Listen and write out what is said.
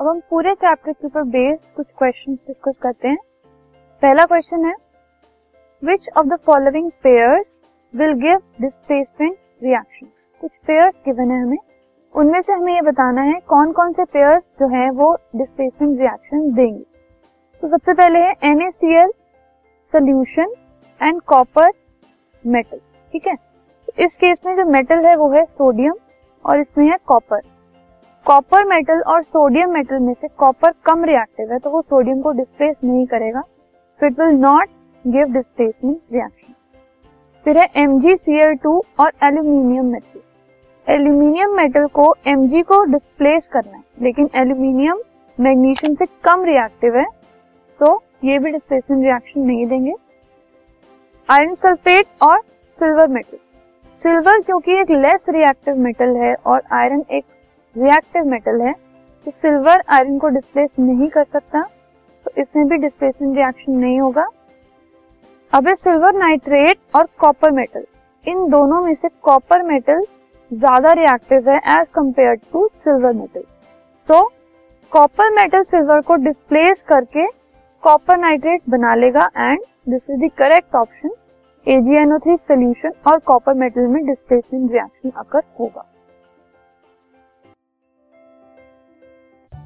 अब हम पूरे चैप्टर के ऊपर बेस्ड कुछ क्वेश्चंस डिस्कस करते हैं। पहला क्वेश्चन है which of the following pairs will give displacement reactions कुछ पेयर्स गिवन है हमें। उनमें से हमें ये बताना है कौन कौन से पेयर्स जो है वो डिस्प्लेसमेंट रिएक्शन देंगे। तो सबसे पहले है NaCl solution and copper metal ठीक है? तो इस केस में जो मेटल है वो है सोडियम और इसमें है कॉपर कॉपर मेटल और सोडियम मेटल में से कॉपर कम रिएक्टिव है तो वो सोडियम को डिस्प्लेस नहीं करेगा। So it will not give displacement reaction फिर है MgCl2 और एल्यूमिनियम मेटल एल्यूमिनियम मेटल को Mg को डिस्प्लेस करना है, लेकिन एल्यूमिनियम मैग्नीशियम से कम रिएक्टिव है सो ये भी डिस्प्लेसमेंट रिएक्शन नहीं देंगे। आयरन सल्फेट और सिल्वर मेटल सिल्वर क्योंकि एक लेस रिएक्टिव मेटल है और आयरन एक रिएक्टिव मेटल है तो सिल्वर आयरन को डिस्प्लेस नहीं कर सकता तो इसमें भी डिस्प्लेसमेंट रिएक्शन नहीं होगा। अब सिल्वर नाइट्रेट और कॉपर मेटल इन दोनों में से कॉपर मेटल ज़्यादा रिएक्टिव है as compared to silver metal so copper metal silver को डिस्प्लेस करके कॉपर नाइट्रेट बना लेगा and this is the correct option AgNO three solution और कॉपर मेटल में डिस्प्लेसमेंट रिएक्शन अकर होगा।